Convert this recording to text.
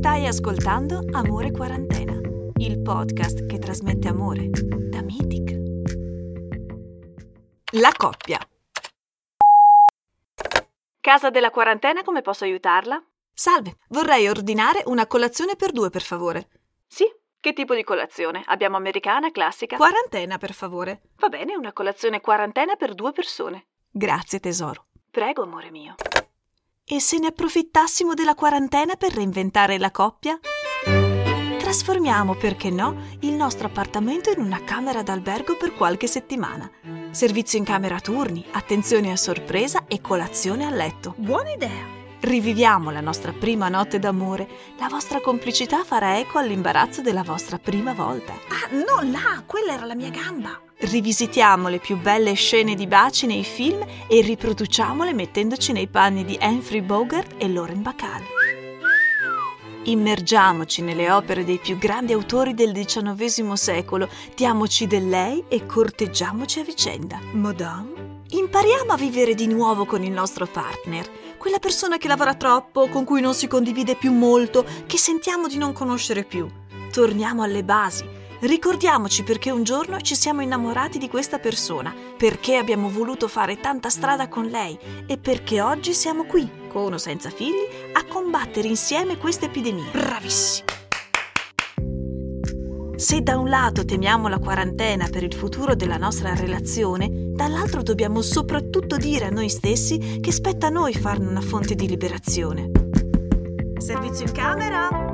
Stai ascoltando Amore Quarantena, il podcast che trasmette amore da Mythic. La coppia. Casa della quarantena, come posso aiutarla? Salve, vorrei ordinare una colazione per due, per favore. Sì, che tipo di colazione? Abbiamo americana, classica? Quarantena, per favore. Va bene, una colazione quarantena per due persone. Grazie, tesoro. Prego, amore mio. E se ne approfittassimo della quarantena per reinventare la coppia? Trasformiamo, perché no, il nostro appartamento in una camera d'albergo per qualche settimana. Servizio in camera a turni, attenzione a sorpresa e colazione a letto. Buona idea! Riviviamo la nostra prima notte d'amore. La vostra complicità farà eco all'imbarazzo della vostra prima volta. Ah, no, là, quella era la mia gamba. Rivisitiamo le più belle scene di baci nei film e riproduciamole mettendoci nei panni di Humphrey Bogart e Lauren Bacall. Immergiamoci nelle opere dei più grandi autori del XIX secolo, diamoci del lei e corteggiamoci a vicenda. Madame? Impariamo a vivere di nuovo con il nostro partner, quella persona che lavora troppo, con cui non si condivide più molto, che sentiamo di non conoscere più. Torniamo alle basi. Ricordiamoci perché un giorno ci siamo innamorati di questa persona, perché abbiamo voluto fare tanta strada con lei e perché oggi siamo qui, con o senza figli, a combattere insieme questa epidemia. Bravissimi. Se da un lato temiamo la quarantena per il futuro della nostra relazione, dall'altro dobbiamo soprattutto dire a noi stessi che spetta a noi farne una fonte di liberazione. Servizio in camera?